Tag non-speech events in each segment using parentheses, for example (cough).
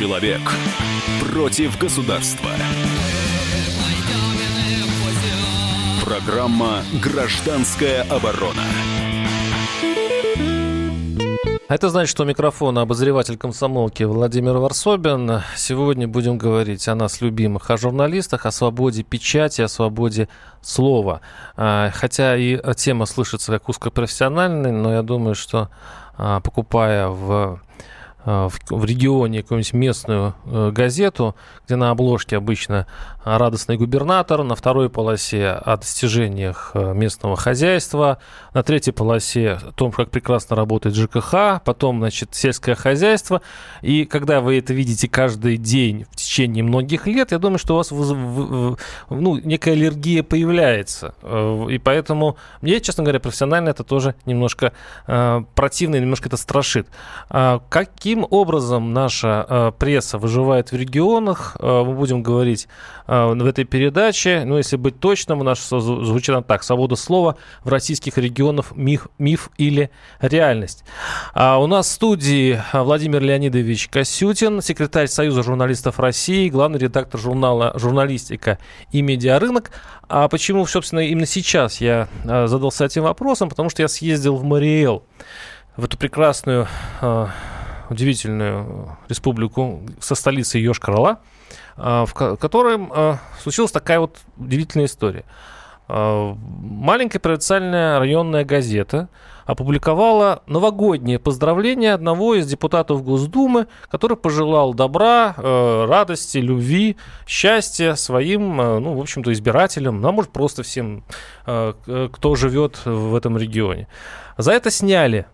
Человек против государства. Программа «Гражданская оборона». Это значит, что микрофон обозреватель комсомолки Владимир Варсобин. Сегодня будем говорить о нас любимых, о журналистах, о свободе печати, о свободе слова. А, хотя и тема слышится как узкопрофессиональная, но я думаю, что а, покупая в в, в регионе какую-нибудь местную э, газету, где на обложке обычно радостный губернатор, на второй полосе о достижениях э, местного хозяйства, на третьей полосе о том, как прекрасно работает ЖКХ, потом, значит, сельское хозяйство. И когда вы это видите каждый день в течение многих лет, я думаю, что у вас ну, некая аллергия появляется. И поэтому мне, честно говоря, профессионально это тоже немножко противно немножко это страшит. А какие каким образом наша э, пресса выживает в регионах, э, мы будем говорить э, в этой передаче. Ну, если быть точным, у нас звучит так. Свобода слова в российских регионах миф, миф или реальность. А у нас в студии Владимир Леонидович Косютин, секретарь Союза журналистов России, главный редактор журнала «Журналистика и медиарынок». А почему, собственно, именно сейчас я задался этим вопросом? Потому что я съездил в Мариэл, в эту прекрасную удивительную республику со столицей Йошкар-Ола, а, в которой а, случилась такая вот удивительная история. Маленькая провинциальная районная газета опубликовала новогоднее поздравление одного из депутатов Госдумы, который пожелал добра, радости, любви, счастья своим, ну, в общем-то, избирателям, ну, а может, просто всем, кто живет в этом регионе. За это сняли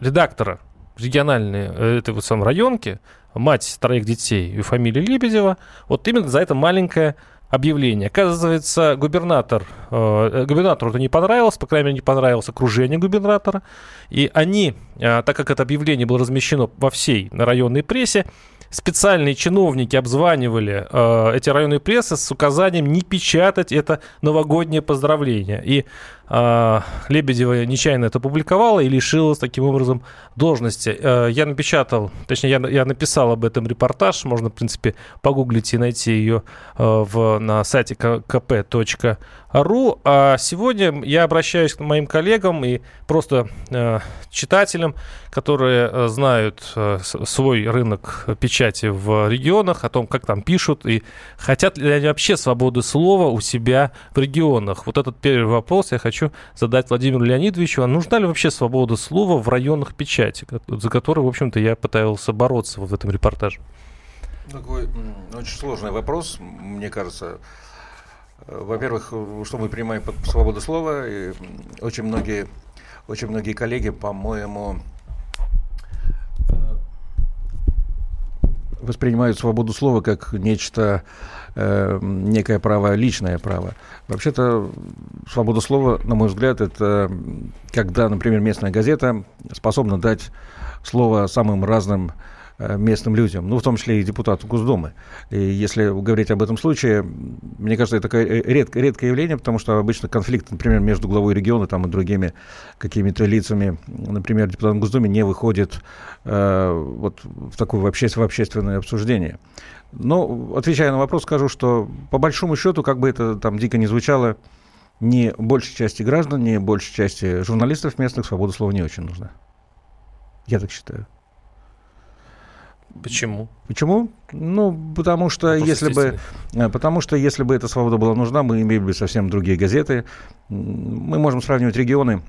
редактора региональные, э, этой вот самой районки, мать троих детей и фамилия Лебедева, вот именно за это маленькое объявление. Оказывается, губернатор, э, губернатору это не понравилось, по крайней мере, не понравилось окружение губернатора. И они, э, так как это объявление было размещено во всей районной прессе, специальные чиновники обзванивали э, эти районные прессы с указанием не печатать это новогоднее поздравление. И э, Лебедева нечаянно это публиковала и лишилась таким образом должности. Э, я напечатал, точнее, я, я написал об этом репортаж, можно, в принципе, погуглить и найти ее э, в, на сайте kp.ru. А сегодня я обращаюсь к моим коллегам и просто э, читателям, которые э, знают э, свой рынок печати в регионах, о том, как там пишут, и хотят ли они вообще свободы слова у себя в регионах. Вот этот первый вопрос я хочу задать Владимиру Леонидовичу. А нужна ли вообще свобода слова в районах печати, за которую, в общем-то, я пытался бороться в этом репортаже? Такой очень сложный вопрос, мне кажется. Во-первых, что мы принимаем под свободу слова, и очень многие, очень многие коллеги, по-моему, воспринимают свободу слова как нечто, э, некое право, личное право. Вообще-то свобода слова, на мой взгляд, это когда, например, местная газета способна дать слово самым разным Э, местным людям, ну, в том числе и депутату Госдумы. И если говорить об этом случае, мне кажется, это такое редкое, редкое явление, потому что обычно конфликт, например, между главой региона там, и другими какими-то лицами, например, депутатом Госдумы, не выходит э, вот в такое в, обще, в общественное обсуждение. Но, отвечая на вопрос, скажу, что по большому счету, как бы это там дико не звучало, не большей части граждан, не большей части журналистов местных свобода слова не очень нужна. Я так считаю. Почему? Почему? Ну, потому что Вопрос если бы, э, потому что если бы эта свобода была нужна, мы имели бы совсем другие газеты. Мы можем сравнивать регионы,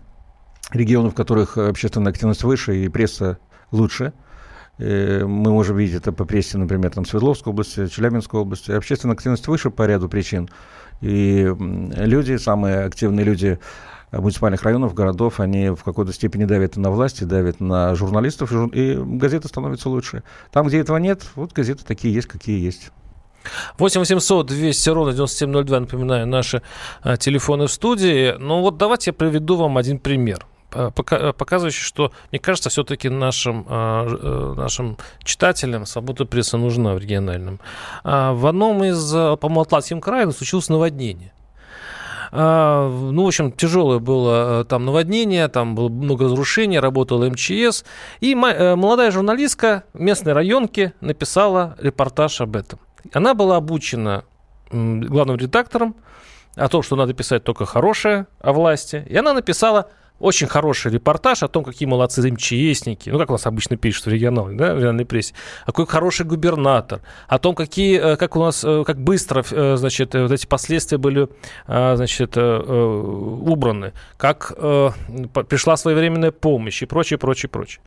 регионы, в которых общественная активность выше и пресса лучше. Э, мы можем видеть это по прессе, например, там, Свердловской области, Челябинской области. Общественная активность выше по ряду причин. И люди, самые активные люди муниципальных районов, городов, они в какой-то степени давят на власти, давят на журналистов, и газеты становятся лучше. Там, где этого нет, вот газеты такие есть, какие есть. 8 800 200 ровно 9702, напоминаю, наши а, телефоны в студии. Ну вот давайте я приведу вам один пример показывающий, что, мне кажется, все-таки нашим, нашим читателям свобода прессы нужна в региональном. В одном из, по-моему, Атлантским краем случилось наводнение. А, ну, в общем, тяжелое было э, там наводнение, там было много разрушений, работала МЧС. И э, молодая журналистка местной районки написала репортаж об этом. Она была обучена главным редактором о том, что надо писать только хорошее о власти. И она написала очень хороший репортаж о том, какие молодцы МЧСники, ну, как у нас обычно пишут в регионале, да, в региональной прессе, какой хороший губернатор, о том, какие, э, как у нас, э, как быстро, э, значит, вот эти последствия были, значит, убраны, как пришла своевременная помощь и прочее, прочее, прочее.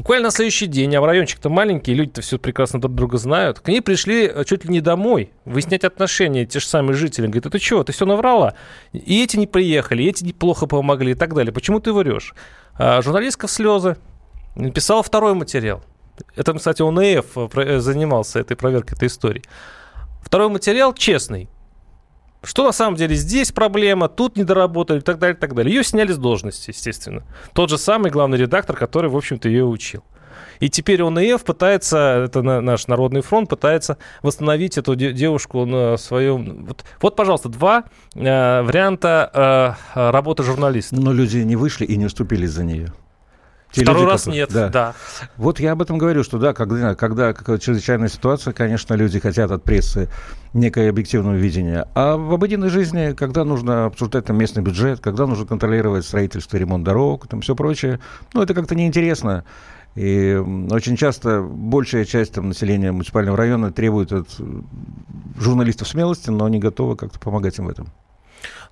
Буквально на следующий день, а в райончик-то маленький, люди-то все прекрасно друг друга знают, к ней пришли э, чуть ли не домой, выяснять отношения, те же самые жители. Говорит, это что, ты все наврала? И эти не приехали, и эти неплохо помогли и так далее. Почему ты врешь? А журналистка в слезы написала второй материал. Это, кстати, ОНФ э, э, занимался этой проверкой этой истории. Второй материал честный. Что на самом деле здесь проблема, тут не доработали и так далее, и так далее. Ее сняли с должности, естественно. Тот же самый главный редактор, который, в общем-то, ее учил. И теперь ОНФ пытается, это наш Народный фронт, пытается восстановить эту девушку на своем... Вот, вот пожалуйста, два э, варианта э, работы журналиста. Но люди не вышли и не уступили за нее. Те Второй люди, раз которые... нет, да. да. Вот я об этом говорю, что да, когда, когда чрезвычайная ситуация, конечно, люди хотят от прессы некое объективное видение. А в обыденной жизни, когда нужно обсуждать там местный бюджет, когда нужно контролировать строительство, ремонт дорог, там все прочее, ну, это как-то неинтересно. И очень часто большая часть там, населения муниципального района требует от журналистов смелости, но не готовы как-то помогать им в этом.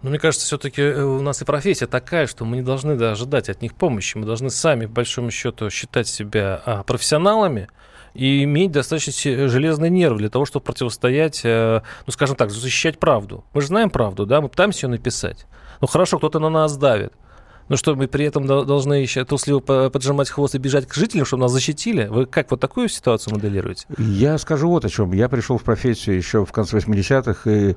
Но мне кажется, все-таки э, у нас и профессия такая, что мы не должны да, ожидать от них помощи. Мы должны сами, по большому счету, считать себя а, профессионалами и иметь достаточно железный нерв для того, чтобы противостоять, э, ну, скажем так, защищать правду. Мы же знаем правду, да, мы пытаемся ее написать. Ну, хорошо, кто-то на нас давит. Но что, мы при этом должны еще трусливо поджимать хвост и бежать к жителям, чтобы нас защитили? Вы как вот такую ситуацию моделируете? Я скажу вот о чем. Я пришел в профессию еще в конце 80-х, и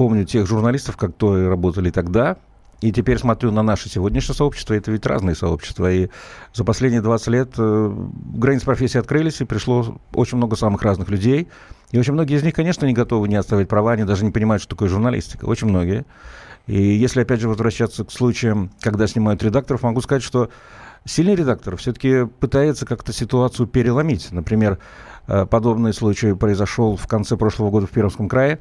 помню тех журналистов, которые работали тогда, и теперь смотрю на наше сегодняшнее сообщество, это ведь разные сообщества. И за последние 20 лет э, границы профессии открылись, и пришло очень много самых разных людей. И очень многие из них, конечно, не готовы не оставить права, они даже не понимают, что такое журналистика. Очень многие. И если, опять же, возвращаться к случаям, когда снимают редакторов, могу сказать, что сильный редактор все-таки пытается как-то ситуацию переломить. Например, подобный случай произошел в конце прошлого года в Пермском крае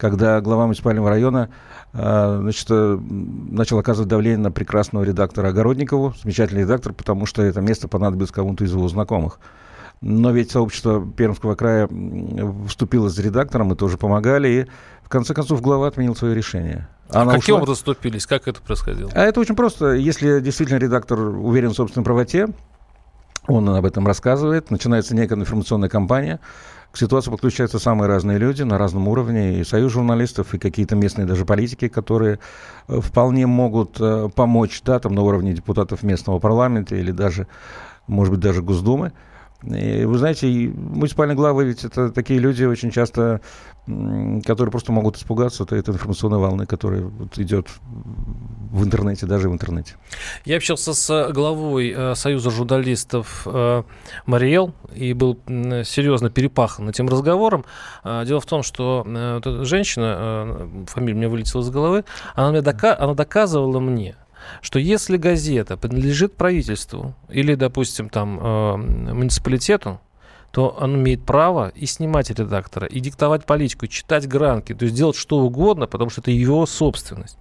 когда глава муниципального района а, значит, э, начал оказывать давление на прекрасного редактора Огородникову, замечательный редактор, потому что это место понадобилось кому-то из его знакомых. Но ведь сообщество Пермского края вступило за редактором, мы тоже помогали, и в конце концов глава отменил свое решение. Она а каким ушла... вступились? Как это происходило? А это очень просто. Если действительно редактор уверен в собственной правоте, он об этом рассказывает, начинается некая информационная кампания, к ситуации подключаются самые разные люди на разном уровне, и союз журналистов, и какие-то местные даже политики, которые э, вполне могут э, помочь, да, там на уровне депутатов местного парламента или даже, может быть, даже Госдумы. И вы знаете, муниципальные главы ведь это такие люди очень часто которые просто могут испугаться от этой информационной волны, которая вот идет в интернете, даже в интернете. Я общался с главой э, Союза журналистов э, Мариэл и был э, серьезно перепахан этим разговором. Э, дело в том, что э, вот женщина, э, фамилия мне вылетела из головы, она, мне дока- она доказывала мне, что если газета принадлежит правительству или, допустим, там э, муниципалитету, то он имеет право и снимать редактора, и диктовать политику, и читать гранки, то есть делать что угодно, потому что это его собственность.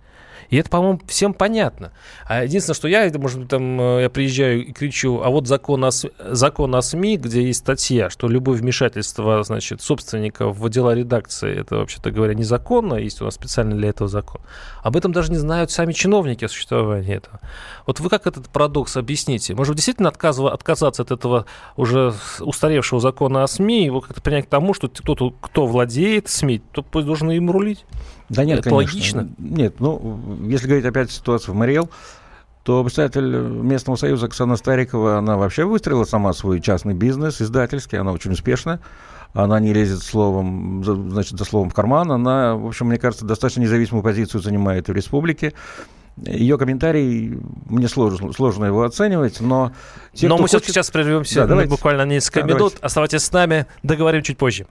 И это, по-моему, всем понятно. А единственное, что я, может быть, там э, я приезжаю и кричу, а вот закон о, закон о СМИ, где есть статья, что любое вмешательство, значит, собственников в дела редакции, это, вообще-то говоря, незаконно, есть у нас специально для этого закон. Об этом даже не знают сами чиновники о существовании этого. Вот вы как этот парадокс объясните? Может, действительно отказыва, отказаться от этого уже устаревшего закона о СМИ, его как-то принять к тому, что кто-то, кто владеет СМИ, то пусть должен им рулить? Да нет, Это конечно. логично? Нет, ну, если говорить опять о ситуации в Мариэл, то представитель местного союза Оксана Старикова, она вообще выстроила сама свой частный бизнес, издательский, она очень успешна. Она не лезет словом, значит, за словом в карман. Она, в общем, мне кажется, достаточно независимую позицию занимает в республике. Ее комментарий, мне сложно, сложно его оценивать, но... Те, но мы хочет... все-таки сейчас прервемся да, буквально несколько да, минут. Давайте. Оставайтесь с нами, договорим чуть позже.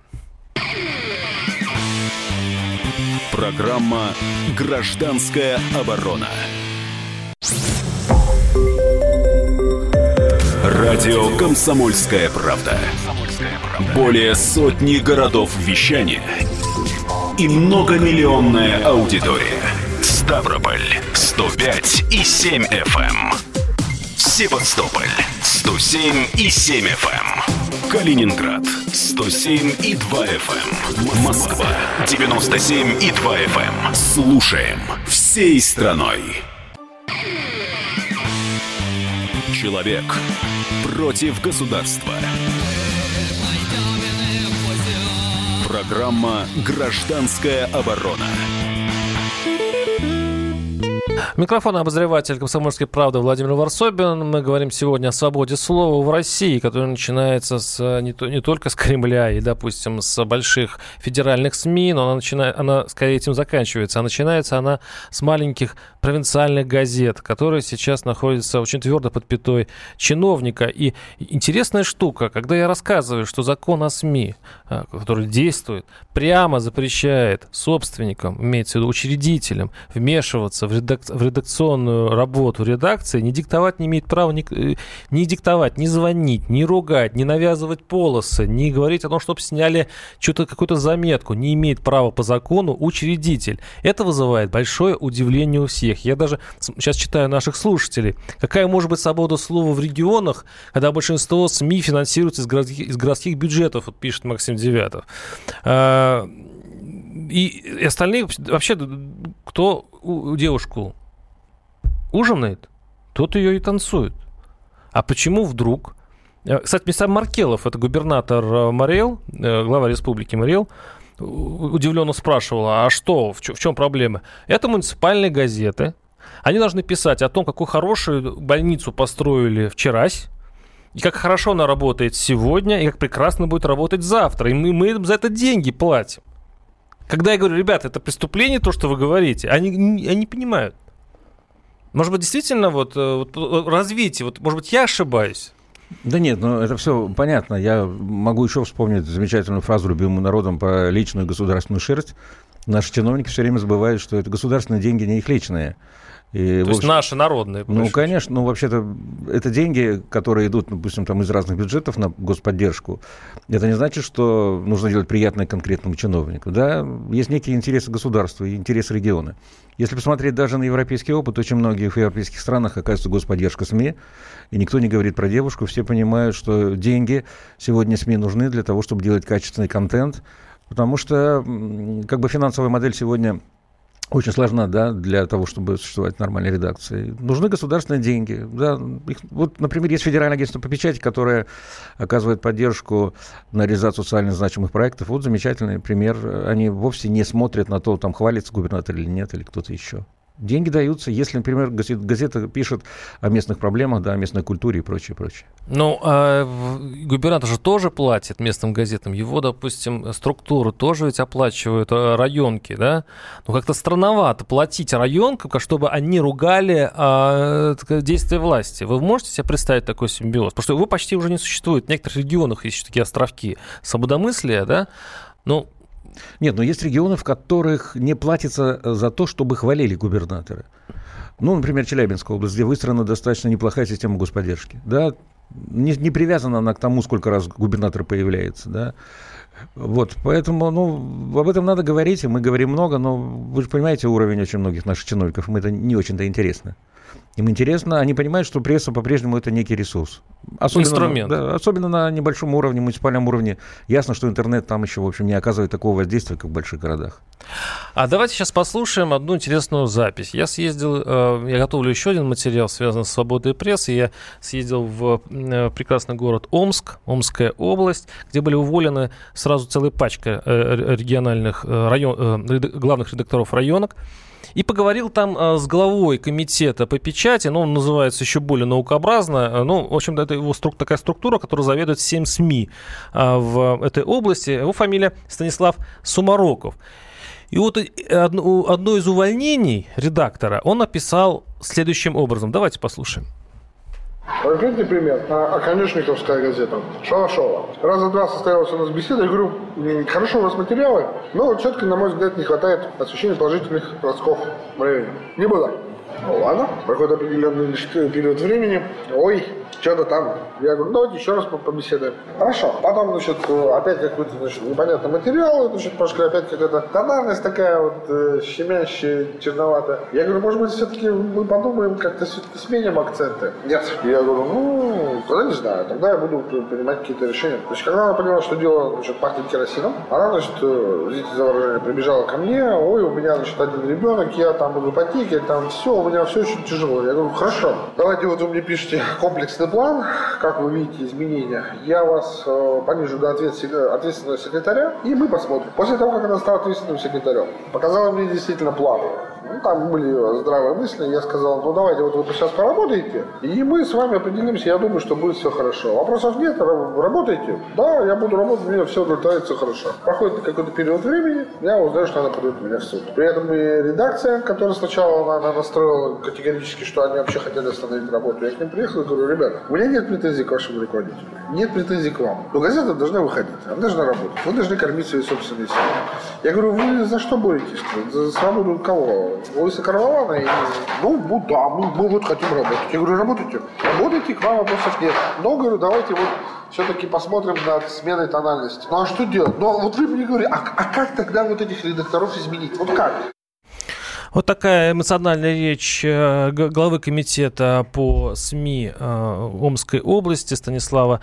Программа «Гражданская оборона». Радио «Комсомольская правда». Более сотни городов вещания и многомиллионная аудитория. Ставрополь 105 и 7 FM. Эм. Севастополь 107 и 7 FM. Эм. Калининград 107 и 2 FM. Эм. Москва 97 и 2 FM. Слушаем всей страной. Человек против государства. Программа «Гражданская оборона». Микрофон обозреватель «Комсомольской правды» Владимир Варсобин. Мы говорим сегодня о свободе слова в России, которая начинается с, не, то, не только с Кремля и, допустим, с больших федеральных СМИ, но она, начинает, она скорее этим заканчивается. А начинается она с маленьких провинциальных газет, которые сейчас находятся очень твердо под пятой чиновника. И интересная штука, когда я рассказываю, что закон о СМИ, а, который действует, прямо запрещает собственникам, имеется в виду учредителям, вмешиваться в, редак... в редакционную работу редакции, не диктовать не имеет права ни, э, не диктовать, не звонить, не ругать, не навязывать полосы, не говорить о том, чтобы сняли что-то, какую-то заметку, не имеет права по закону учредитель. Это вызывает большое удивление у всех. Я даже сейчас читаю наших слушателей. Какая может быть свобода слова в регионах, когда большинство СМИ финансируется из городских, из городских бюджетов, вот пишет Максим Девятов. А, и остальные вообще, кто девушку ужинает, тот ее и танцует. А почему вдруг? Э, кстати, Мисам Маркелов, это губернатор э, Мариэл, э, глава республики Мариэл, удивленно спрашивал, а что, в чем проблема? Это муниципальные газеты. Они должны писать о том, какую хорошую больницу построили вчерась, и как хорошо она работает сегодня, и как прекрасно будет работать завтра. И мы, мы им за это деньги платим. Когда я говорю, ребята, это преступление, то, что вы говорите, они, они понимают. Может быть, действительно, вот, э, вот э, развитие, вот, может быть, я ошибаюсь. Да нет, ну это все понятно. Я могу еще вспомнить замечательную фразу любимым народом про личную государственную шерсть. Наши чиновники все время забывают, что это государственные деньги, не их личные. И, То есть наши народные. Ну, конечно, ну, вообще-то, это деньги, которые идут, допустим, там из разных бюджетов на господдержку. Это не значит, что нужно делать приятное конкретному чиновнику. Да, есть некие интересы государства и интересы региона. Если посмотреть даже на европейский опыт, очень многих в европейских странах оказывается господдержка СМИ, и никто не говорит про девушку, все понимают, что деньги сегодня СМИ нужны для того, чтобы делать качественный контент, потому что как бы финансовая модель сегодня очень сложна, да, для того, чтобы существовать нормальной редакции. Нужны государственные деньги. Да. Их, вот, например, есть Федеральное агентство по печати, которое оказывает поддержку на реализацию социально значимых проектов. Вот замечательный пример. Они вовсе не смотрят на то, там хвалится губернатор или нет, или кто-то еще. Деньги даются, если, например, газета пишет о местных проблемах, да, о местной культуре и прочее, прочее. Ну, а губернатор же тоже платит местным газетам. Его, допустим, структуру тоже ведь оплачивают э, районки, да? Ну, как-то странновато платить районкам, чтобы они ругали а, действия власти. Вы можете себе представить такой симбиоз? Потому что его почти уже не существует. В некоторых регионах есть такие островки свободомыслия, да? Ну, нет, но есть регионы, в которых не платится э, за то, чтобы хвалили губернатора. Ну, например, Челябинская область, где выстроена достаточно неплохая система господдержки. Да, не, не привязана она к тому, сколько раз губернатор появляется, да. Вот, поэтому, ну, об этом надо говорить, и мы говорим много, но вы же понимаете уровень очень многих наших чиновников, им это не очень-то интересно. Им интересно, они понимают, что пресса по-прежнему это некий ресурс. Особенно, Инструмент. Да, особенно на небольшом уровне, муниципальном уровне. Ясно, что интернет там еще, в общем, не оказывает такого воздействия, как в больших городах. А давайте сейчас послушаем одну интересную запись. Я съездил, э, я готовлю еще один материал, связанный с свободой прессы. Я съездил в э, прекрасный город Омск, Омская область, где были уволены сразу целая пачка э, региональных район, главных редакторов районок. И поговорил там э, с главой комитета по печати, ну, он называется еще более наукообразно, э, ну, в общем-то, это его струк, такая структура, которая заведует всем СМИ э, в этой области. Его фамилия Станислав Сумароков. И вот одно, одно из увольнений редактора он описал следующим образом. Давайте послушаем. Конкретный пример. А, Оконечниковская газета. Шалашова. Раза два состоялась у нас беседа. Я говорю, хорошо у вас материалы, но четко, на мой взгляд, не хватает освещения положительных бросков в районе. Не было. Ну ладно, проходит определенный период времени. Ой, что-то там. Я говорю, давайте еще раз побеседуем. Хорошо. Потом, значит, опять какой-то, значит, непонятный материал, значит, пошли опять какая-то тональность такая вот э, щемящая, черноватая. Я говорю, может быть, все-таки мы подумаем, как-то все-таки сменим акценты? Нет. Я говорю, ну, тогда не знаю, тогда я буду принимать какие-то решения. То есть, когда она поняла, что дело, значит, пахнет керосином, она, значит, э, извините за выражение, прибежала ко мне, ой, у меня, значит, один ребенок, я там в ипотеке, там все, у меня все очень тяжело. Я говорю, хорошо, давайте вот вы мне пишите (laughs) комплексный план, как вы видите изменения, я вас э, понижу до ответственного секретаря, и мы посмотрим. После того, как она стала ответственным секретарем, показала мне действительно план. Ну, там были здравые мысли, я сказал, ну давайте вот вы сейчас поработаете, и мы с вами определимся, я думаю, что будет все хорошо. Вопросов нет, работаете? Да, я буду работать, у меня все удовлетворяется хорошо. Проходит какой-то период времени, я узнаю, что она подает меня в суд. При этом и редакция, которая сначала она, она настроила категорически, что они вообще хотели остановить работу, я к ним приехал и говорю, ребят, у меня нет претензий к вашему руководителю, нет претензий к вам. Но газета должна выходить, она должна работать, вы должны кормить свои собственные семьи. Я говорю, вы за что боретесь? За свободу кого? Луиса Карлована, и, ну, да, мы, мы вот хотим работать. Я говорю, работайте. Работайте, к вам вопросов нет. Но, говорю, давайте вот все-таки посмотрим над сменой тональности. Ну, а что делать? Ну, вот вы мне говорите, а, а как тогда вот этих редакторов изменить? Вот как? Вот такая эмоциональная речь э, главы комитета по СМИ э, Омской области Станислава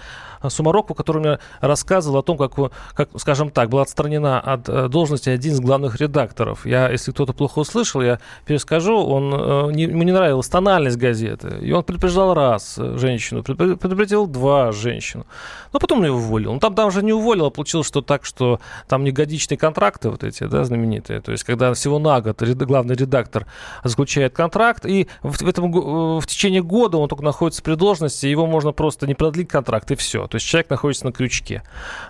Сумарокова, который мне рассказывал о том, как, как, скажем так, была отстранена от э, должности один из главных редакторов. Я, если кто-то плохо услышал, я перескажу. Он, ему не нравилась тональность газеты, и он предупреждал раз женщину, предупредил два женщину. Но потом он ее уволил. Ну, там, там же не уволил, а получилось, что так, что там негодичные контракты вот эти, да, знаменитые. То есть, когда всего на год главный редактор заключает контракт, и в, в, этом, э, в течение года он только находится при должности, его можно просто не продлить контракт, и все. То есть человек находится на крючке.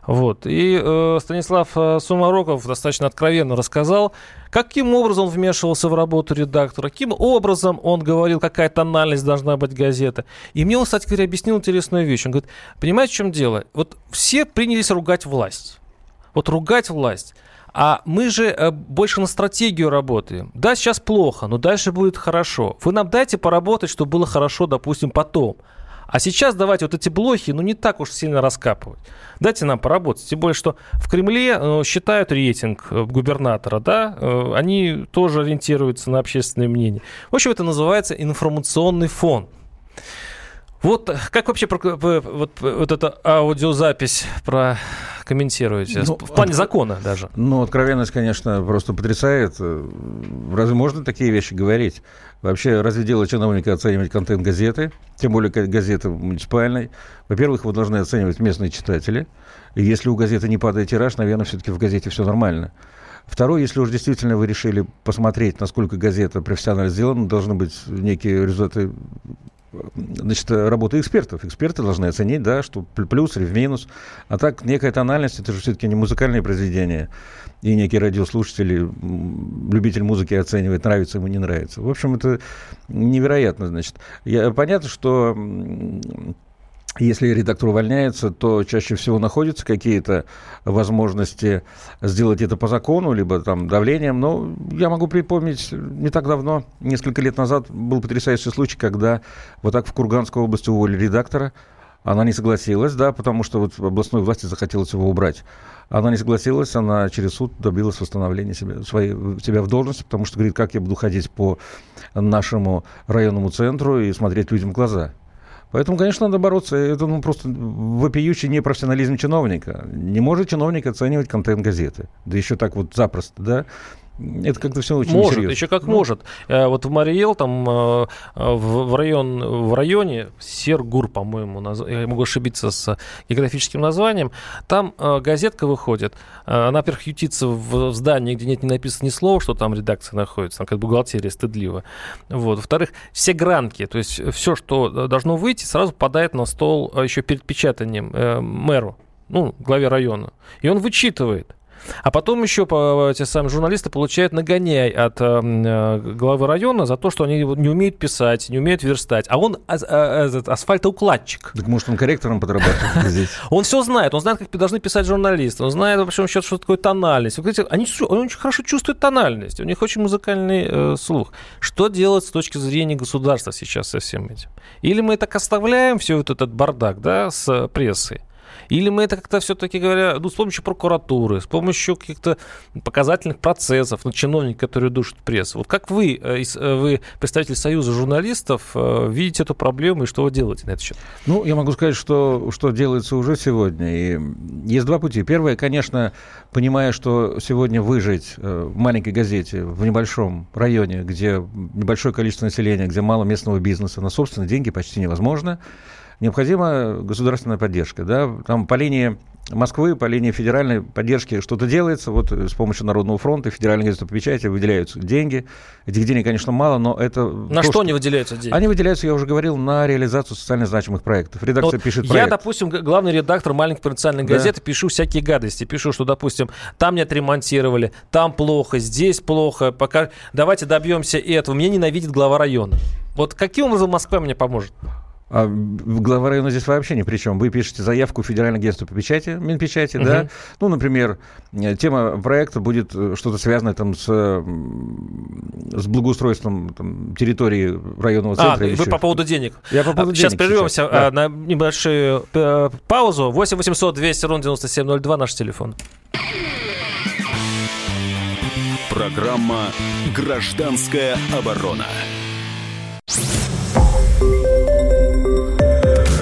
Вот. И э, Станислав э, Сумароков достаточно откровенно рассказал, каким образом он вмешивался в работу редактора, каким образом он говорил, какая тональность должна быть газета. И мне он, кстати говоря, объяснил интересную вещь. Он говорит, понимаете, в чем дело? Вот все принялись ругать власть. Вот ругать власть. А мы же э, больше на стратегию работаем. Да, сейчас плохо, но дальше будет хорошо. Вы нам дайте поработать, чтобы было хорошо, допустим, потом. А сейчас давайте вот эти блохи, ну, не так уж сильно раскапывать. Дайте нам поработать. Тем более, что в Кремле э, считают рейтинг э, губернатора, да, э, они тоже ориентируются на общественное мнение. В общем, это называется информационный фон. Вот как вообще про, вот, вот эта аудиозапись про комментируете? Ну, в плане закона даже. Ну, откровенность, конечно, просто потрясает. Разве можно такие вещи говорить? Вообще, разве дело чиновника оценивать контент газеты, тем более газеты муниципальной? Во-первых, его должны оценивать местные читатели. И если у газеты не падает тираж, наверное, все-таки в газете все нормально. Второе, если уж действительно вы решили посмотреть, насколько газета профессионально сделана, должны быть некие результаты значит, работа экспертов. Эксперты должны оценить, да, что плюс или в минус. А так, некая тональность, это же все-таки не музыкальное произведение. И некий радиослушатель, любитель музыки оценивает, нравится ему, не нравится. В общем, это невероятно, значит. Я, понятно, что если редактор увольняется, то чаще всего находятся какие-то возможности сделать это по закону, либо там давлением. Но я могу припомнить, не так давно, несколько лет назад, был потрясающий случай, когда вот так в Курганской области уволили редактора. Она не согласилась, да, потому что вот областной власти захотелось его убрать. Она не согласилась, она через суд добилась восстановления себя, своей, себя в должности, потому что говорит, как я буду ходить по нашему районному центру и смотреть людям в глаза. Поэтому, конечно, надо бороться. Это ну, просто вопиющий непрофессионализм чиновника. Не может чиновник оценивать контент газеты. Да еще так вот запросто, да? Это как-то все очень Может, серьезно. еще как ну. может. Э, вот в Мариэл, там э, в, район, в районе, Сергур, по-моему, наз... я могу ошибиться с географическим названием, там э, газетка выходит, она, во-первых, ютится в здании, где нет не написано ни слова, что там редакция находится, там как бухгалтерия стыдливо. Вот. Во-вторых, все гранки, то есть все, что должно выйти, сразу попадает на стол еще перед печатанием мэру, ну, главе района. И он вычитывает. А потом еще по, те самые журналисты получают нагоняй от э, э, главы района за то, что они не умеют писать, не умеют верстать. А он а, а, а, асфальтоукладчик. Так может он корректором подрабатывает здесь? (laughs) Он все знает, он знает, как должны писать журналисты, он знает, в общем, что такое тональность. Они, они очень хорошо чувствуют тональность, у них очень музыкальный э, слух. Что делать с точки зрения государства сейчас со всем этим? Или мы так оставляем все вот этот бардак, да, с прессой? Или мы это как-то все-таки говоря, ну, с помощью прокуратуры, с помощью каких-то показательных процессов, ну, чиновники, которые душат прессу. Вот как вы, э, э, вы представитель Союза журналистов, э, видите эту проблему и что вы делаете на этот счет? Ну, я могу сказать, что, что делается уже сегодня. И есть два пути. Первое, конечно, понимая, что сегодня выжить в маленькой газете в небольшом районе, где небольшое количество населения, где мало местного бизнеса, на собственные деньги почти невозможно, необходима государственная поддержка. Да? Там по линии Москвы, по линии федеральной поддержки что-то делается. Вот с помощью Народного фронта, федеральной печати выделяются деньги. Этих денег, конечно, мало, но это... На то, что, они выделяются деньги? Они выделяются, я уже говорил, на реализацию социально значимых проектов. Редакция вот пишет проект. Я, допустим, главный редактор маленькой провинциальной газеты, да. пишу всякие гадости. Пишу, что, допустим, там не отремонтировали, там плохо, здесь плохо. Пока... Давайте добьемся этого. Меня ненавидит глава района. Вот каким образом Москва мне поможет? А глава района здесь вообще ни при чем. Вы пишете заявку в Федеральное агентство по печати, Минпечати, угу. да? Ну, например, тема проекта будет э, что-то связанное там с, с благоустройством там, территории районного центра. А, вы еще. по поводу денег. Я по поводу сейчас денег прервемся сейчас. Да. на небольшую э, паузу. 8 800 200 ровно 9702 наш телефон. Программа «Гражданская оборона».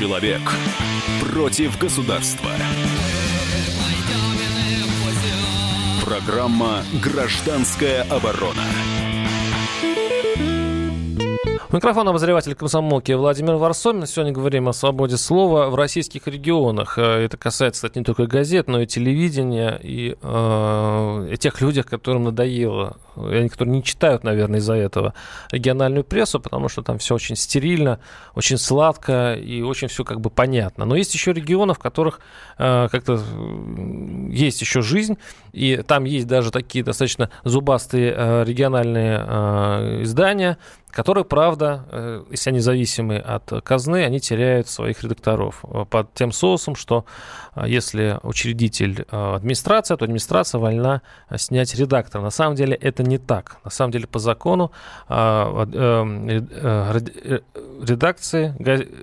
Человек против государства. Программа «Гражданская оборона». Микрофон обозреватель комсомолки Владимир Варсомин. Сегодня говорим о свободе слова в российских регионах. Э, это касается, кстати, не только газет, но и телевидения, и, э, и тех людях, которым надоело, и они, которые не читают, наверное, из-за этого региональную прессу, потому что там все очень стерильно, очень сладко и очень все как бы понятно. Но есть еще регионы, в которых э, как-то есть еще жизнь, и там есть даже такие достаточно зубастые э, региональные э, издания, которые, правда, э, если они зависимы от казны, они теряют своих редакторов э, под тем соусом, что э, если учредитель администрация, то администрация вольна снять редактора. На самом деле это не так. На самом деле по закону редакции,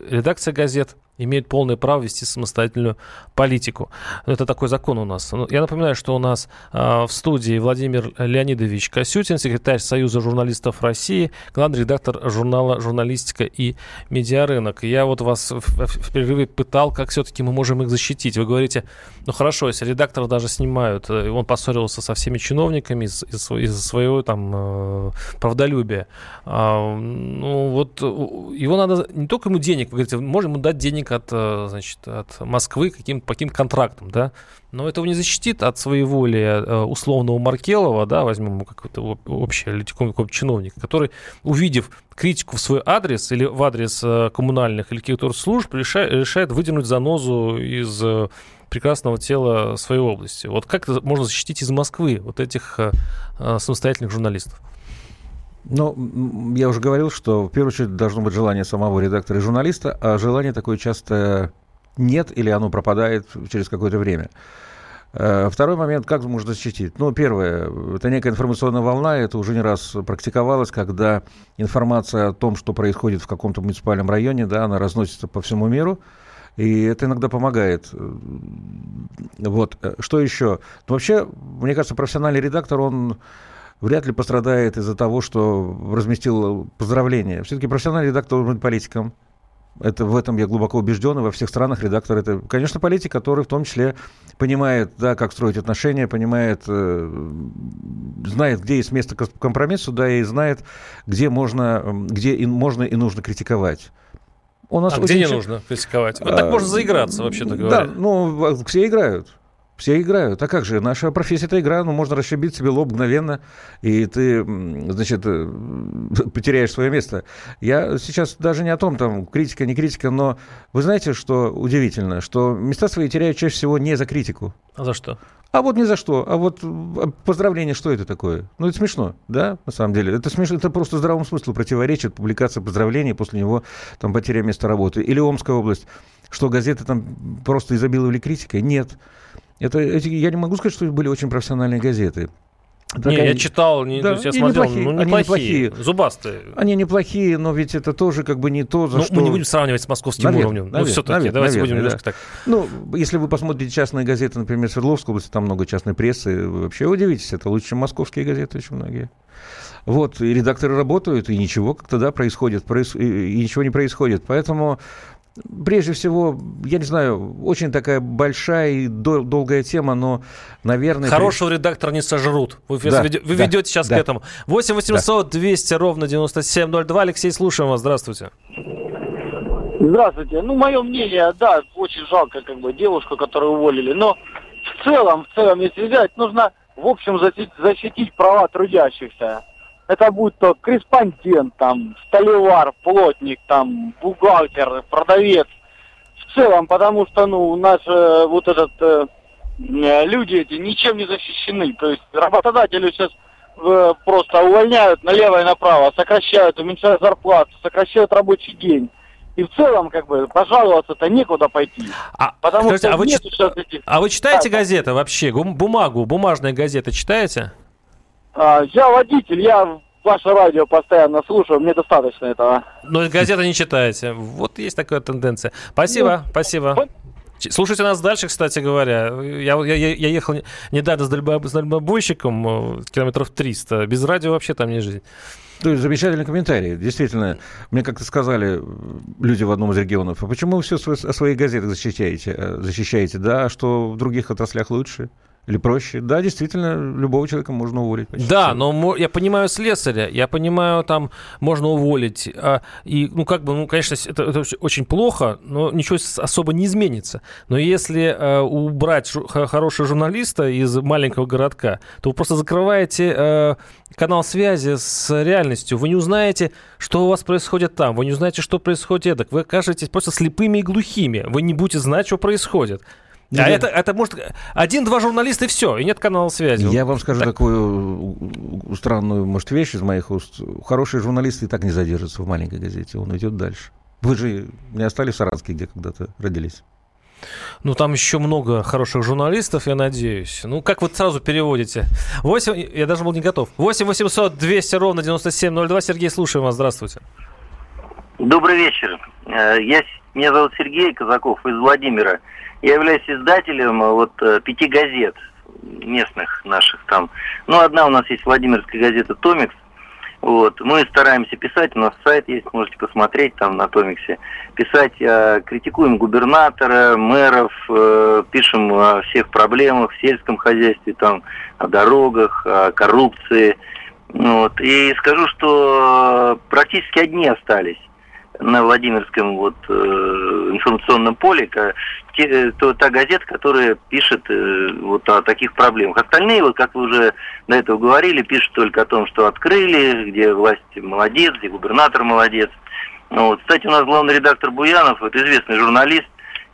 редакция газет имеют полное право вести самостоятельную политику. Это такой закон у нас. Ну, я напоминаю, что у нас э, в студии Владимир Леонидович Косютин, секретарь Союза журналистов России, главный редактор журнала «Журналистика и медиарынок». Я вот вас в, перерыве пытал, как все-таки мы можем их защитить. Вы говорите, ну хорошо, если редактора даже снимают, э, он поссорился со всеми чиновниками из- из- из-за своего там э, правдолюбия. А, ну вот его надо, не только ему денег, вы говорите, можем ему дать денег от, э, значит, от Москвы каким, по каким контрактам, да, но этого не защитит от своей воли э, условного Маркелова, да, возьмем какой-то общий или какой-то чиновник, который, увидев критику в свой адрес или в адрес э, коммунальных или каких-то служб, решает, решает выдернуть занозу из прекрасного тела своей области. Вот как можно защитить из Москвы вот этих самостоятельных журналистов? Ну, я уже говорил, что в первую очередь должно быть желание самого редактора и журналиста, а желание такое часто нет или оно пропадает через какое-то время. Э, второй момент, как можно защитить? Ну, первое, это некая информационная волна, это уже не раз практиковалось, когда информация о том, что происходит в каком-то муниципальном районе, да, она разносится по всему миру, и это иногда помогает. Вот. Э, что еще? Ну, вообще, мне кажется, профессиональный редактор, он вряд ли пострадает из-за того, что разместил поздравления. Все-таки профессиональный редактор должен быть политиком. Это, в этом я глубоко убежден, и во всех странах редактор это, конечно, политик, который в том числе понимает, да, как строить отношения, понимает, э, знает, где есть место к компромиссу, да, и знает, где можно, где и можно и нужно критиковать. У нас а где не нужно критиковать? Вот а, так можно заиграться, вообще-то говоря. Да, ну, все играют. Все играют. А как же? Наша профессия это игра, ну, можно расшибить себе лоб мгновенно, и ты, значит, э, (laughs) потеряешь свое место. Я сейчас даже не о том, там, критика, не критика, но вы знаете, что удивительно, что места свои теряют чаще всего не за критику. А за что? А вот ни за что. А вот а поздравление, что это такое? Ну, это смешно, да, на самом деле. Это смешно, это просто здравому смыслу противоречит публикация поздравлений, после него там потеря места работы. Или Омская область. Что газеты там просто изобиловали критикой? Нет. Это, эти, я не могу сказать, что были очень профессиональные газеты. Так не, я читал, не, да, я смотрел, неплохие, ну, неплохие, они неплохие, зубастые. Они неплохие, но ведь это тоже как бы не то, за ну, что... мы не будем сравнивать с московским наверное, уровнем. Наверное, ну, все-таки, наверное, давайте наверное, будем немножко да. так. Ну, если вы посмотрите частные газеты, например, Свердловской области, там много частной прессы, вы вообще удивитесь, это лучше, чем московские газеты очень многие. Вот, и редакторы работают, и ничего как-то, да, происходит, проис... и ничего не происходит. Поэтому прежде всего, я не знаю, очень такая большая и дол- долгая тема, но, наверное... Хорошего при... редактора не сожрут. Вы, да, вы да, ведете сейчас да. к этому. 8 800 да. 200 ровно 9702. Алексей, слушаем вас. Здравствуйте. Здравствуйте. Ну, мое мнение, да, очень жалко как бы девушку, которую уволили, но в целом, в целом, если взять, нужно, в общем, защитить, защитить права трудящихся это будет то корреспондент, там, столевар, плотник, там, бухгалтер, продавец. В целом, потому что, ну, у нас э, вот этот, э, э, люди эти ничем не защищены. То есть работодатели сейчас э, просто увольняют налево и направо, сокращают, уменьшают зарплату, сокращают рабочий день. И в целом, как бы, пожаловаться-то некуда пойти. А, потому скажите, что а, вы, чит... этих... а вы читаете да, газеты вообще? Бумагу, бумажные газеты читаете? А, я водитель, я ваше радио постоянно слушаю, мне достаточно этого. Но газеты не читаете. Вот есть такая тенденция. Спасибо, ну, спасибо. Вот. Слушайте нас дальше, кстати говоря. Я, я, я ехал недавно с, дальбо, с дальнобойщиком, э, километров 300. Без радио вообще там не жизнь. То есть замечательный комментарий. Действительно, мне как-то сказали люди в одном из регионов, а почему вы все о своих газетах защищаете, э, защищаете, да, а что в других отраслях лучше? Или проще? Да, действительно, любого человека можно уволить. Да, но я понимаю слесаря, я понимаю, там можно уволить. А, и, ну, как бы, ну, конечно, это, это очень плохо, но ничего особо не изменится. Но если а, убрать жу- хорошего журналиста из маленького городка, то вы просто закрываете а, канал связи с реальностью. Вы не узнаете, что у вас происходит там. Вы не узнаете, что происходит эдак. Вы окажетесь просто слепыми и глухими. Вы не будете знать, что происходит. А да. это, это может один-два журналиста и все, и нет канала связи. Я вам скажу так. такую странную, может, вещь из моих уст. Хорошие журналисты и так не задержатся в маленькой газете, он идет дальше. Вы же не остались в Саратовске, где когда-то родились. Ну, там еще много хороших журналистов, я надеюсь. Ну, как вы сразу переводите? 8, я даже был не готов. 8 800 200 ровно 9702. Сергей, слушаем вас. Здравствуйте. Добрый вечер. Э, я, меня зовут Сергей Казаков из Владимира. Я являюсь издателем э, вот э, пяти газет местных наших там. Ну, одна у нас есть Владимирская газета «Томикс». Вот. Мы стараемся писать, у нас сайт есть, можете посмотреть там на Томиксе. Писать, э, критикуем губернатора, мэров, э, пишем о всех проблемах в сельском хозяйстве, там, о дорогах, о коррупции. Вот. И скажу, что практически одни остались на Владимирском вот, э, информационном поле те, то, та газета, которая пишет э, вот о таких проблемах. Остальные, вот как вы уже до этого говорили, пишут только о том, что открыли, где власть молодец, где губернатор молодец. Ну, вот. Кстати, у нас главный редактор Буянов, это известный журналист,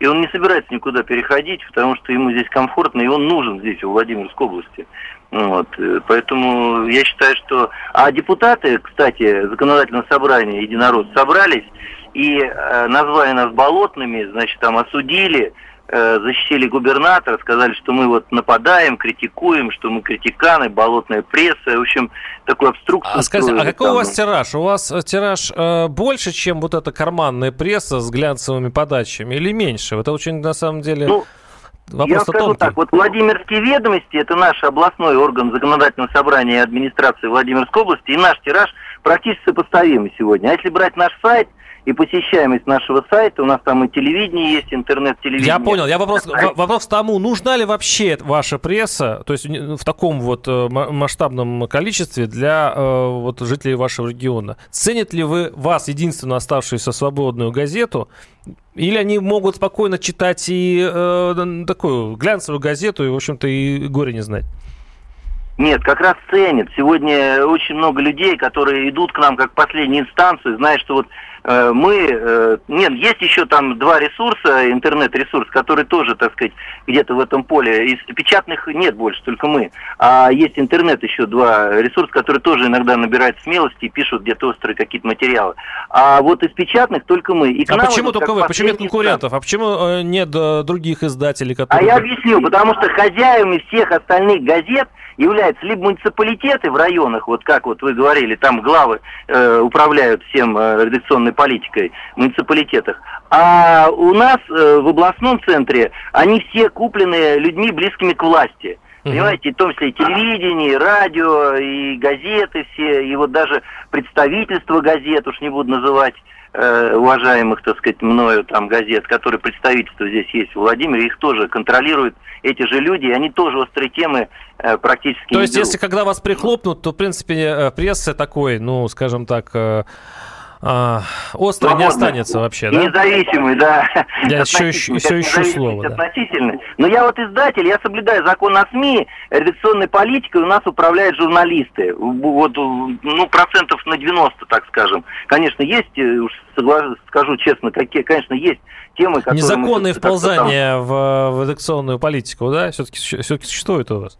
и он не собирается никуда переходить, потому что ему здесь комфортно, и он нужен здесь, в Владимирской области. Вот, э, поэтому я считаю, что... А депутаты, кстати, законодательного собрания единород собрались и э, назвали нас болотными, значит, там осудили, защитили губернатора, сказали, что мы вот нападаем, критикуем, что мы критиканы, болотная пресса, в общем, такой обструкцию. А скажите, а какой там... у вас тираж? У вас э, тираж э, больше, чем вот эта карманная пресса с глянцевыми подачами или меньше? Это очень, на самом деле... Ну, Вопрос Я скажу тонкий. так, вот Владимирские ведомости, это наш областной орган законодательного собрания и администрации Владимирской области, и наш тираж практически сопоставимый сегодня. А если брать наш сайт и посещаемость нашего сайта. У нас там и телевидение есть, интернет-телевидение. Я понял. Я вопрос, вопрос к тому, нужна ли вообще ваша пресса, то есть в таком вот э, масштабном количестве для э, вот жителей вашего региона? Ценят ли вы вас, единственную оставшуюся свободную газету, или они могут спокойно читать и э, такую глянцевую газету, и, в общем-то, и горе не знать? Нет, как раз ценят. Сегодня очень много людей, которые идут к нам как последнюю инстанцию, зная, что вот мы... Э, нет, есть еще там два ресурса, интернет-ресурс, который тоже, так сказать, где-то в этом поле. Из печатных нет больше, только мы. А есть интернет еще два ресурса, которые тоже иногда набирают смелости и пишут где-то острые какие-то материалы. А вот из печатных только мы. И а почему только вы? Почему нет конкурентов? А почему э, нет э, других издателей, которые... А я объясню, потому что хозяевами всех остальных газет – являются либо муниципалитеты в районах, вот как вот вы говорили, там главы э, управляют всем э, редакционной политикой в муниципалитетах, а у нас э, в областном центре они все куплены людьми, близкими к власти. Понимаете, в том числе и телевидение, и радио, и газеты все, и вот даже представительство газет, уж не буду называть, э, уважаемых, так сказать, мною там газет, которые представительство здесь есть в Владимире, их тоже контролируют эти же люди, и они тоже острые темы э, практически То есть, берут. если когда вас прихлопнут, то, в принципе, э, пресса такой, ну, скажем так, э, а, острый не останется вообще, да? Независимый, да. Я еще, еще, все ищу слово. Да. Относительно. Но я вот издатель, я соблюдаю закон о СМИ, редакционной политикой у нас управляют журналисты. Вот, ну, процентов на 90, так скажем. Конечно, есть, э, уж скажу честно, какие, конечно, есть темы, которые... Незаконные вползания в, в редакционную политику, да, все-таки все-таки существует у вас?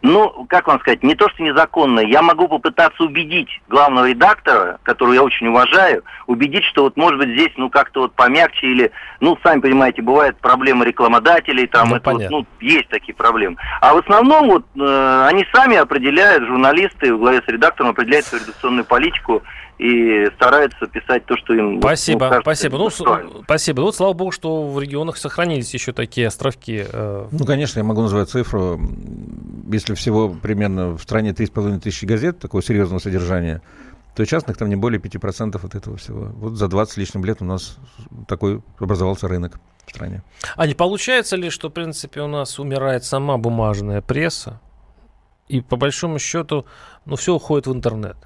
Ну, как вам сказать, не то, что незаконно. Я могу попытаться убедить главного редактора, которого я очень уважаю, убедить, что вот, может быть, здесь, ну, как-то вот помягче или, ну, сами понимаете, бывают проблемы рекламодателей, там, ну, это вот, ну, есть такие проблемы. А в основном вот э, они сами определяют, журналисты, в главе с редактором определяют свою редакционную политику, и стараются писать то, что им Спасибо, ну, кажется, спасибо. Ну, спасибо. Ну, слава богу, что в регионах сохранились еще такие островки. Э... Ну, конечно, я могу назвать цифру. Если всего примерно в стране 3,5 тысячи газет такого серьезного содержания, то частных там не более 5% от этого всего. Вот за 20 с лишним лет у нас такой образовался рынок в стране. А не получается ли, что, в принципе, у нас умирает сама бумажная пресса, и по большому счету, ну, все уходит в интернет?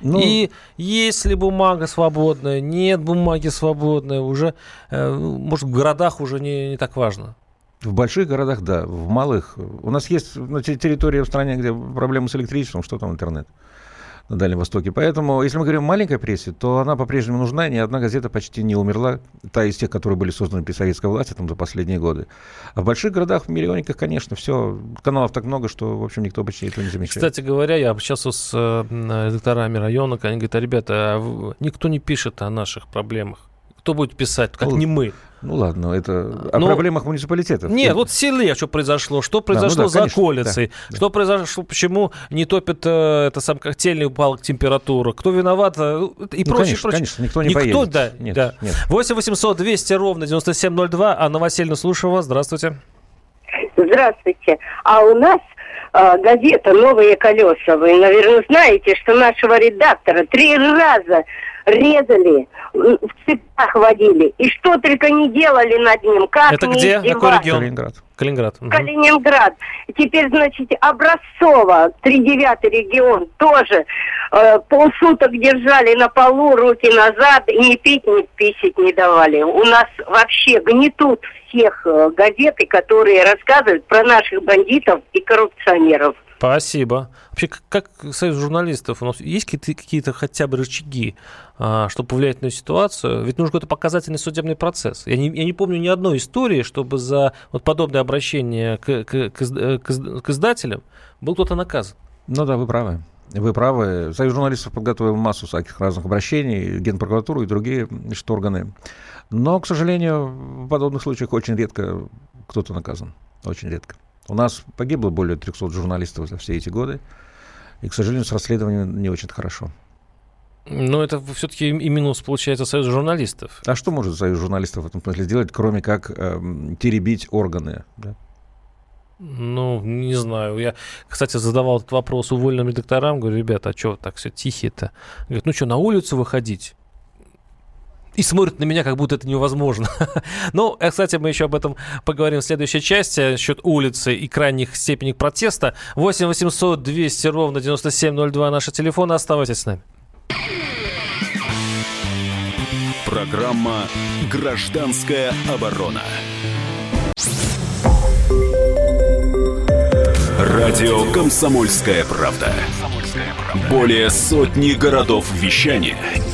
Ну, и если бумага свободная, нет бумаги свободной, уже, э, может, в городах уже не, не так важно. В больших городах, да. В малых. У нас есть на территории в стране, где проблемы с электричеством, что там интернет на Дальнем Востоке. Поэтому, если мы говорим о маленькой прессе, то она по-прежнему нужна, ни одна газета почти не умерла, та из тех, которые были созданы при советской власти там, за последние годы. А в больших городах, в миллионниках, конечно, все, каналов так много, что, в общем, никто почти этого не замечает. Кстати говоря, я общался с э, редакторами района, они говорят, а, ребята, а никто не пишет о наших проблемах. Кто будет писать, как ну, не мы? Ну ладно, это о Но... проблемах муниципалитетов. Нет, вот в селе что произошло, что произошло да, ну да, за конечно, околицей, да, что да. произошло, почему не топит э, это сам котельный упала температура, кто виноват э, и ну, прочее, конечно, прочее. Конечно, никто не никто, поедет. Да, нет, да. Нет. 8 800 200 ровно 9702. Анна Васильевна, слушаю вас. Здравствуйте. Здравствуйте. А у нас э, газета «Новые колеса». Вы, наверное, знаете, что нашего редактора три раза резали, в цепях водили. И что только не делали над ним. Как Это где? Какой регион? Калининград. Калининград. Угу. Калининград. Теперь, значит, Образцово, тридевятый регион, тоже э, полсуток держали на полу, руки назад, и ни пить, ни писать не давали. У нас вообще гнетут всех э, газеты, которые рассказывают про наших бандитов и коррупционеров. Спасибо. Вообще, как, союз журналистов, у нас есть какие-то, какие-то хотя бы рычаги, а, чтобы повлиять на ситуацию? Ведь нужен какой-то показательный судебный процесс. Я не, я не помню ни одной истории, чтобы за вот подобное обращение к, к, к, к, к издателям был кто-то наказан. Ну да, вы правы. Вы правы. Союз журналистов подготовил массу всяких разных обращений, Генпрокуратуру и другие значит, органы. Но, к сожалению, в подобных случаях очень редко кто-то наказан. Очень редко. У нас погибло более 300 журналистов за все эти годы. И, к сожалению, с расследованием не очень хорошо. Но это все-таки и минус, получается, Союз журналистов. А что может Союз журналистов в этом смысле сделать, кроме как э, теребить органы? Да? Ну, не знаю. Я, кстати, задавал этот вопрос увольным редакторам. Говорю, ребята, а что так все тихие-то? Говорят, ну что, на улицу выходить? И смотрят на меня, как будто это невозможно. (laughs) ну, э, кстати, мы еще об этом поговорим в следующей части. Насчет улицы и крайних степеней протеста. 8 800 200 ровно 9702 наши телефоны. Оставайтесь с нами. Программа «Гражданская оборона». Радио «Комсомольская правда». Более сотни городов вещания –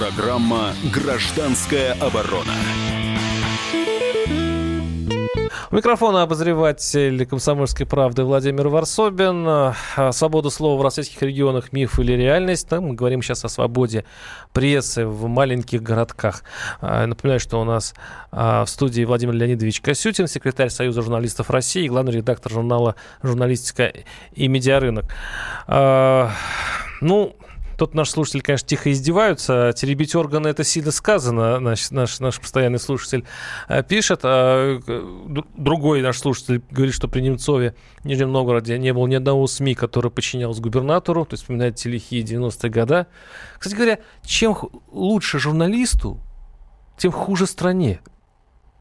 Программа «Гражданская оборона». У микрофона обозреватель «Комсомольской правды» Владимир Варсобин. А, свобода слова в российских регионах – миф или реальность. Там мы говорим сейчас о свободе прессы в маленьких городках. А, напоминаю, что у нас а, в студии Владимир Леонидович Косютин, секретарь Союза журналистов России, главный редактор журнала «Журналистика и медиарынок». Ну, Тут наш слушатель, конечно, тихо издеваются. Теребить органы это сильно сказано, наш, наш, наш постоянный слушатель э, пишет. А другой наш слушатель говорит, что при Немцове в Нижнем Новгороде не было ни одного СМИ, который подчинялся губернатору. То есть вспоминает те лихие 90-е годы. Кстати говоря, чем лучше журналисту, тем хуже стране.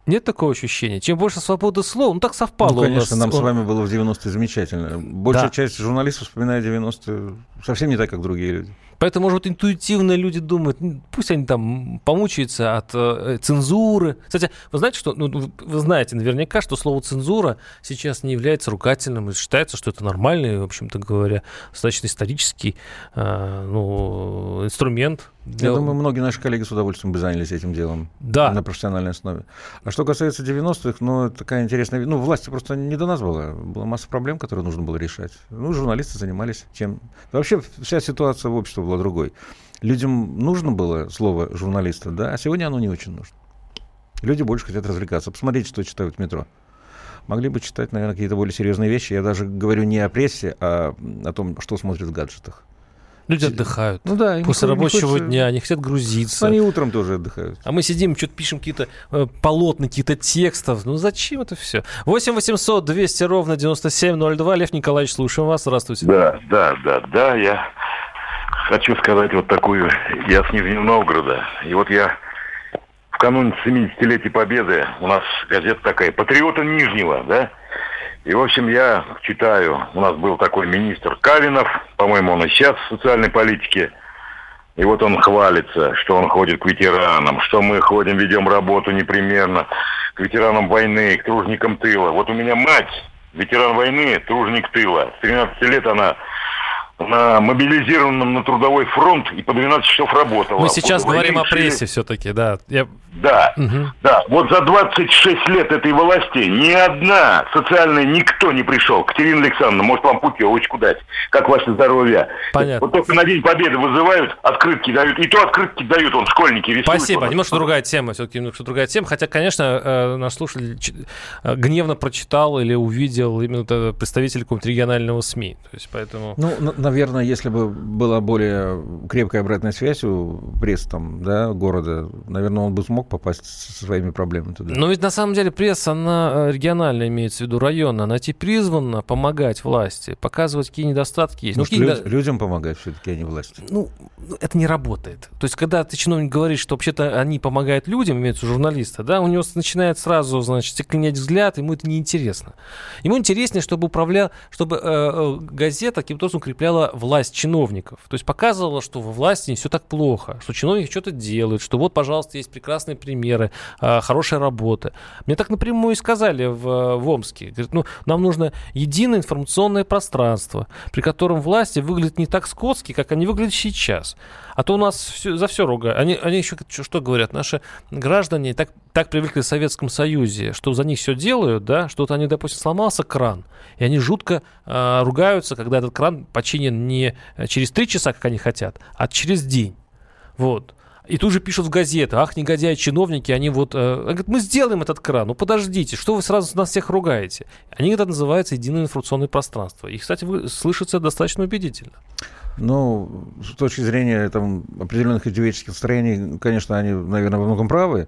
Нет такого ощущения? Чем больше свободы слова, ну так совпало ну, конечно, у нас. нам с вами было в 90-е замечательно. Большая да. часть журналистов вспоминает 90-е совсем не так, как другие люди. Поэтому, может, интуитивно люди думают, пусть они там помучаются от э, цензуры. Кстати, вы знаете, что, ну, вы знаете наверняка, что слово цензура сейчас не является ругательным, и считается, что это нормальный, в общем-то говоря, достаточно исторический э, ну, инструмент. Я думаю, многие наши коллеги с удовольствием бы занялись этим делом да. на профессиональной основе. А что касается 90-х, ну, такая интересная... Ну, власти просто не до нас была. Была масса проблем, которые нужно было решать. Ну, журналисты занимались чем... Вообще вся ситуация в обществе была другой. Людям нужно было слово журналиста, да, а сегодня оно не очень нужно. Люди больше хотят развлекаться. Посмотрите, что читают в метро. Могли бы читать, наверное, какие-то более серьезные вещи. Я даже говорю не о прессе, а о том, что смотрят в гаджетах. Люди отдыхают. Ну да. После рабочего хочется... дня они хотят грузиться. Они утром тоже отдыхают. А мы сидим, что-то пишем какие-то э, полотна, какие-то текстов. Ну зачем это все? 8 800 200 ровно 9702. Лев Николаевич, слушаем вас. Здравствуйте. Да, да, да, да. Я хочу сказать вот такую. Я с Нижнего Новгорода. И вот я в канун 70-летия Победы, у нас газета такая, «Патриоты Нижнего», да? И, в общем, я читаю, у нас был такой министр Кавинов, по-моему, он и сейчас в социальной политике, и вот он хвалится, что он ходит к ветеранам, что мы ходим, ведем работу непременно к ветеранам войны, к тружникам тыла. Вот у меня мать, ветеран войны, тружник тыла. С 13 лет она на мобилизированном на трудовой фронт и по 12 часов работала. Мы сейчас вот говорим о прессе все-таки, да. Я... Да, угу. да. Вот за 26 лет этой власти ни одна социальная, никто не пришел. Катерина Александровна, может вам путевочку дать, как ваше здоровье. Понятно. Вот только на День Победы вызывают, открытки дают, и то открытки дают, он школьники рисуют. Спасибо, немножко другая тема, все-таки немножко другая тема, хотя, конечно, э, наш слушатель э, гневно прочитал или увидел именно представитель какого-то регионального СМИ, то есть поэтому... Ну, наверное, если бы была более крепкая обратная связь у прессы там, да, города, наверное, он бы смог попасть со своими проблемами туда. Но ведь на самом деле пресса, она э, региональная, имеется в виду районная, она тебе призвана помогать власти, показывать, какие недостатки есть. Ну, ну, какие... людям помогать все-таки, а не власти. Ну, это не работает. То есть, когда ты чиновник говорит, что вообще-то они помогают людям, имеется виду журналиста, да, у него начинает сразу, значит, стекленеть взгляд, ему это неинтересно. Ему интереснее, чтобы управлял, чтобы э, э, газета каким-то образом укрепляла показывала власть чиновников. То есть показывала, что во власти не все так плохо, что чиновники что-то делают, что вот, пожалуйста, есть прекрасные примеры, э, хорошая работа. Мне так напрямую и сказали в, в Омске. Говорят, ну, нам нужно единое информационное пространство, при котором власти выглядят не так скотски, как они выглядят сейчас. А то у нас все, за все ругают. Они, они еще что говорят? Наши граждане так, так привыкли в Советском Союзе, что за них все делают, да, что-то они, допустим, сломался кран, и они жутко э, ругаются, когда этот кран починен не через три часа, как они хотят, а через день. Вот. И тут же пишут в газеты, ах, негодяи, чиновники, они вот... Э, говорят, мы сделаем этот кран, ну подождите, что вы сразу нас всех ругаете? Они это называются единое информационное пространство. И, кстати, вы, слышится достаточно убедительно. Ну, с точки зрения там, определенных идеологических настроений, конечно, они, наверное, во многом правы.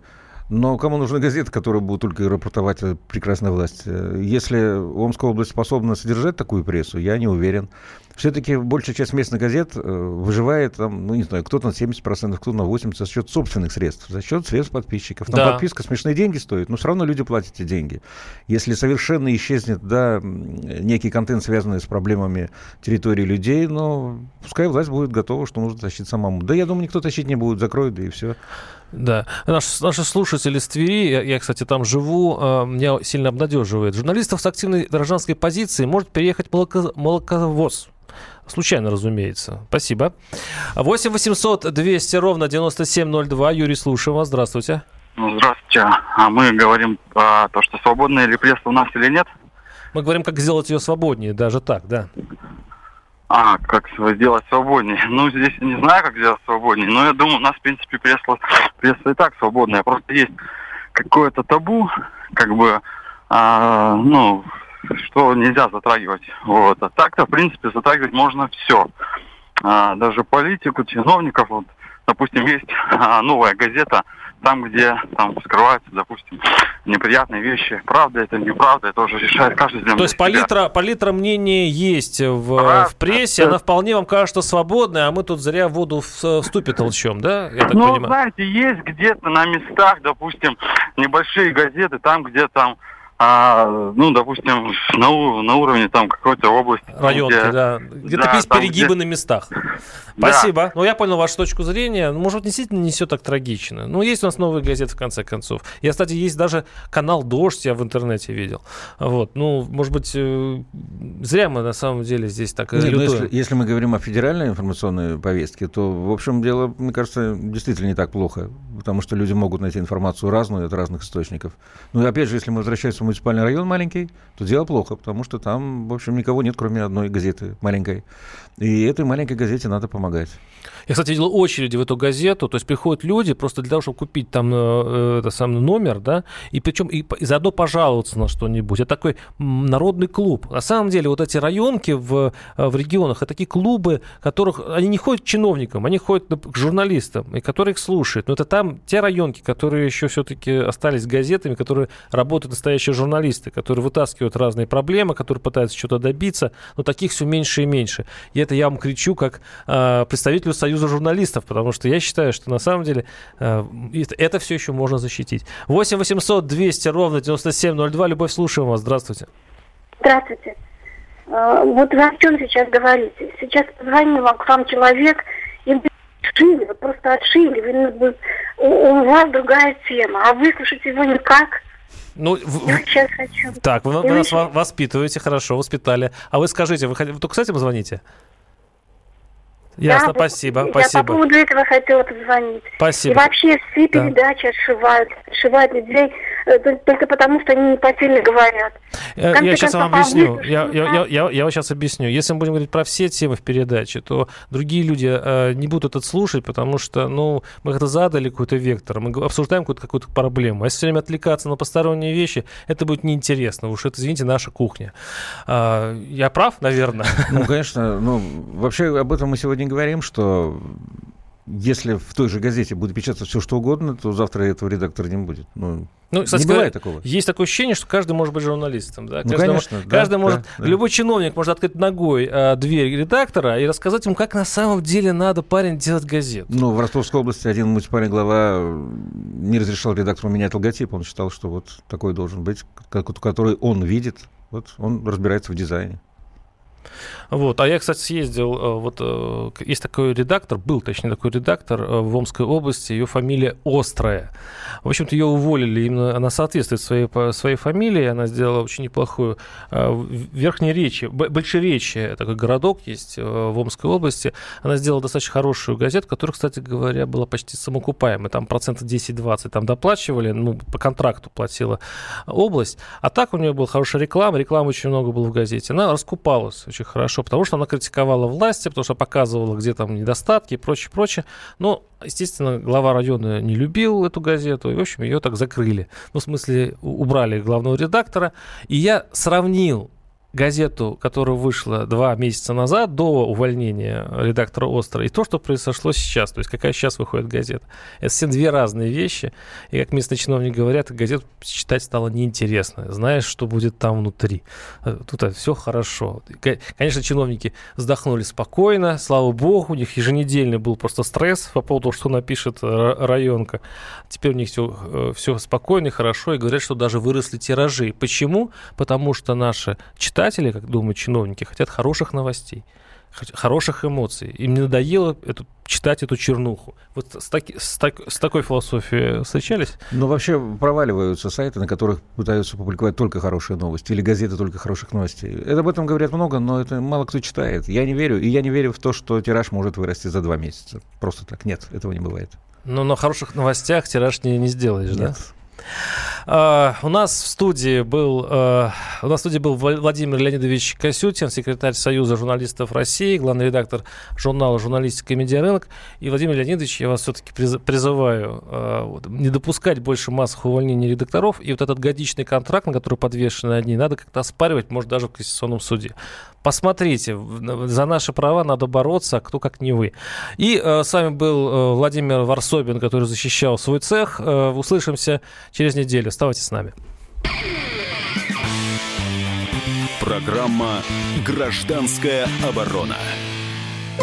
Но кому нужны газеты, которые будут только рапортовать о прекрасной власти? Если Омская область способна содержать такую прессу, я не уверен. Все-таки большая часть местных газет э, выживает, там, ну, не знаю, кто-то на 70%, кто-то на 80% за счет собственных средств, за счет средств подписчиков. Там да. подписка смешные деньги стоит, но все равно люди платят эти деньги. Если совершенно исчезнет, да, некий контент, связанный с проблемами территории людей, но пускай власть будет готова, что нужно тащить самому. Да, я думаю, никто тащить не будет, закроет, да и все. Да. Наш, наши слушатели с Твери, я, я, кстати, там живу, э, меня сильно обнадеживает. Журналистов с активной гражданской позицией может переехать молоко, молоковоз. Случайно, разумеется. Спасибо. 8 800 200 ровно 9702. Юрий, слушаем вас. Здравствуйте. Ну, здравствуйте. А мы говорим про то, что свободная ли пресса у нас или нет? Мы говорим, как сделать ее свободнее, даже так, да. А, как сделать свободнее? (laughs) Ну, здесь не знаю, как сделать свободнее, но я думаю, у нас, в принципе, пресса, пресса и так свободная. Просто есть какое-то табу, как бы, а, ну, что нельзя затрагивать. Вот. А так-то, в принципе, затрагивать можно все. А, даже политику, чиновников. Вот, допустим, есть а, новая газета – там, где там скрываются, допустим, неприятные вещи. Правда это, неправда, это уже решает каждый для То есть палитра, палитра мнений есть в, Правда, в прессе, она вполне вам кажется свободной, а мы тут зря в воду в, в ступе толчем, да? Я так ну, понимаю. знаете, есть где-то на местах, допустим, небольшие газеты, там, где там а, ну, допустим, на, на уровне там какой-то области. Районки, где, да. Где-то да, есть перегибы где... на местах. Спасибо. Да. Ну, я понял вашу точку зрения. Может, действительно не все так трагично. Ну, есть у нас новые газеты, в конце концов. Я, кстати, есть даже канал «Дождь», я в интернете видел. Вот. Ну, может быть, э, зря мы на самом деле здесь так Нет, ну, если, если мы говорим о федеральной информационной повестке, то, в общем, дело, мне кажется, действительно не так плохо. Потому что люди могут найти информацию разную от разных источников. Ну, и опять же, если мы возвращаемся муниципальный район маленький, то дело плохо, потому что там, в общем, никого нет, кроме одной газеты маленькой. И этой маленькой газете надо помогать. Я, кстати, видел очереди в эту газету, то есть приходят люди просто для того, чтобы купить там э, это самый номер, да, и причем и, и заодно пожаловаться на что-нибудь. Это такой народный клуб. На самом деле вот эти районки в, э, в регионах, это такие клубы, которых они не ходят к чиновникам, они ходят к журналистам, и которые их слушают. Но это там те районки, которые еще все-таки остались газетами, которые работают настоящие журналисты, которые вытаскивают разные проблемы, которые пытаются что-то добиться, но таких все меньше и меньше. И это я вам кричу как э, представителю Союза журналистов, потому что я считаю, что на самом деле э, это все еще можно защитить. 8 800 200 ровно 9702. Любовь, слушаем вас. Здравствуйте. Здравствуйте. Э, вот вы о чем сейчас говорите? Сейчас позвонил вам к вам человек, и отшили, просто отшили. Вы, у вас другая тема, а выслушать его никак. Ну, я сейчас хочу. Так, вы, вы нас воспитываете, хорошо, воспитали. А вы скажите, вы, вы только с этим звоните? Ясно, да, спасибо, я спасибо. Я по поводу этого хотела позвонить. Спасибо. И вообще все передачи да. отшивают, отшивают людей только потому, что они не по теме говорят. Я, я сейчас вам объясню. Я, я, я, я, я вам сейчас объясню. Если мы будем говорить про все темы в передаче, то другие люди э, не будут это слушать, потому что, ну, мы как-то задали какой-то вектор, мы обсуждаем какую-то, какую-то проблему. А если все время отвлекаться на посторонние вещи, это будет неинтересно. Уж это, извините, наша кухня. А, я прав, наверное? Ну, конечно. Ну, вообще об этом мы сегодня говорим, что если в той же газете будет печататься все, что угодно, то завтра этого редактора не будет. Ну, ну, кстати, не бывает такого. Есть такое ощущение, что каждый может быть журналистом. Да? Ну, каждый конечно. Может, да, каждый да, может, да. любой чиновник может открыть ногой а, дверь редактора и рассказать ему, как на самом деле надо, парень, делать газету. Ну, в Ростовской области один муниципальный глава не разрешал редактору менять логотип. Он считал, что вот такой должен быть, который он видит. Вот он разбирается в дизайне. Вот. А я, кстати, съездил, э, вот э, есть такой редактор, был, точнее, такой редактор э, в Омской области, ее фамилия Острая. В общем-то, ее уволили, именно она соответствует своей, своей фамилии, она сделала очень неплохую Верхней Речи, Большеречье, такой городок есть в Омской области, она сделала достаточно хорошую газету, которая, кстати говоря, была почти самоокупаемой, там процентов 10-20 там доплачивали, ну, по контракту платила область, а так у нее была хорошая реклама, рекламы очень много было в газете, она раскупалась, очень хорошо, потому что она критиковала власти, потому что показывала, где там недостатки и прочее, прочее. Но, естественно, глава района не любил эту газету, и, в общем, ее так закрыли. Ну, в смысле, убрали главного редактора. И я сравнил газету, которая вышла два месяца назад, до увольнения редактора «Остро», и то, что произошло сейчас, то есть какая сейчас выходит газета. Это все две разные вещи. И, как местные чиновники говорят, газету читать стало неинтересно. Знаешь, что будет там внутри. Э, тут все хорошо. Конечно, чиновники вздохнули спокойно, слава богу, у них еженедельный был просто стресс по поводу того, что напишет э, районка. Теперь у них все, все спокойно и хорошо, и говорят, что даже выросли тиражи. Почему? Потому что наши читатели читатели, как думают чиновники, хотят хороших новостей, хороших эмоций. Им не надоело эту, читать эту чернуху. Вот с, таки, с, так, с такой философией встречались? Ну, вообще проваливаются сайты, на которых пытаются публиковать только хорошие новости, или газеты только хороших новостей. Это об этом говорят много, но это мало кто читает. Я не верю, и я не верю в то, что тираж может вырасти за два месяца. Просто так. Нет, этого не бывает. Но на хороших новостях тираж не, не сделаешь, Нет. да? Uh, у нас в студии был uh, у нас в студии был Владимир Леонидович Косютин, секретарь Союза журналистов России, главный редактор журнала «Журналистика и медиарынок». И, Владимир Леонидович, я вас все-таки призываю вот, не допускать больше массовых увольнений редакторов. И вот этот годичный контракт, на который подвешены одни, надо как-то оспаривать, может, даже в Конституционном суде. Посмотрите, за наши права надо бороться, а кто как не вы. И э, с вами был э, Владимир Варсобин, который защищал свой цех. Э, услышимся через неделю. Оставайтесь с нами. Программа «Гражданская оборона».